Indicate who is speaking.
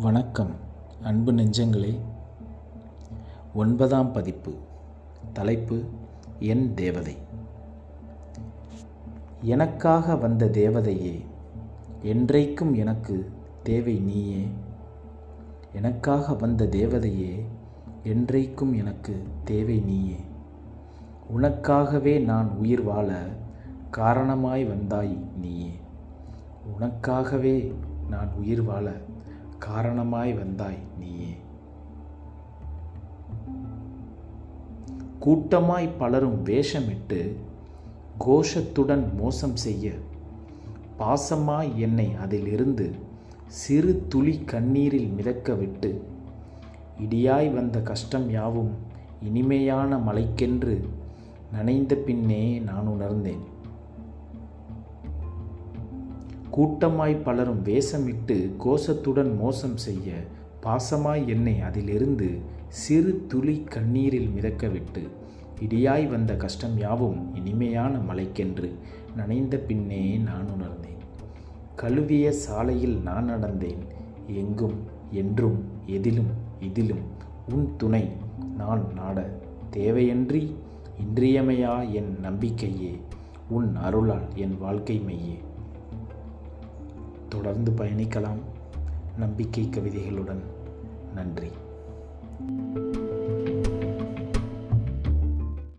Speaker 1: வணக்கம் அன்பு நெஞ்சங்களே. ஒன்பதாம் பதிப்பு தலைப்பு என் தேவதை. எனக்காக வந்த தேவதையே என்றைக்கும் எனக்கு தேவை நீயே. எனக்காக வந்த தேவதையே என்றைக்கும் எனக்கு தேவை நீயே. உனக்காகவே நான் உயிர் வாழ காரணமாய் வந்தாய் நீயே. உனக்காகவே நான் உயிர் வாழ காரணமாய் வந்தாய் நீயே. கூட்டமாய் பலரும் வேஷமிட்டு கோஷத்துடன் மோசம் செய்ய பாசமாய் என்னை அதிலிருந்து சிறு துளி கண்ணீரில் மிதக்க விட்டு இடியாய் வந்த கஷ்டம் யாவும் இனிமையான மலைக்கென்று நனைந்த பின்னே நான் உணர்ந்தேன். கூட்டமாய் பலரும் வேஷமிட்டு கோஷத்துடன் மோசம் செய்ய பாசமாய் என்னை அதிலிருந்து சிறு துளி கண்ணீரில் மிதக்க விட்டு இடியாய் வந்த கஷ்டம் யாவும் இனிமையான மலைக்கென்று நனைந்த பின்னே நான் உணர்ந்தேன். கழுவிய சாலையில் நான் நடந்தேன். எங்கும் என்றும் எதிலும் இதிலும் உன் துணை நான் நாட தேவையன்றி இன்றியமையா என் நம்பிக்கையே உன் அருளால் என் வாழ்க்கை மையே தொடர்ந்து பயணிக்கலாம். நம்பிக்கை கவிதைகளுடன். நன்றி.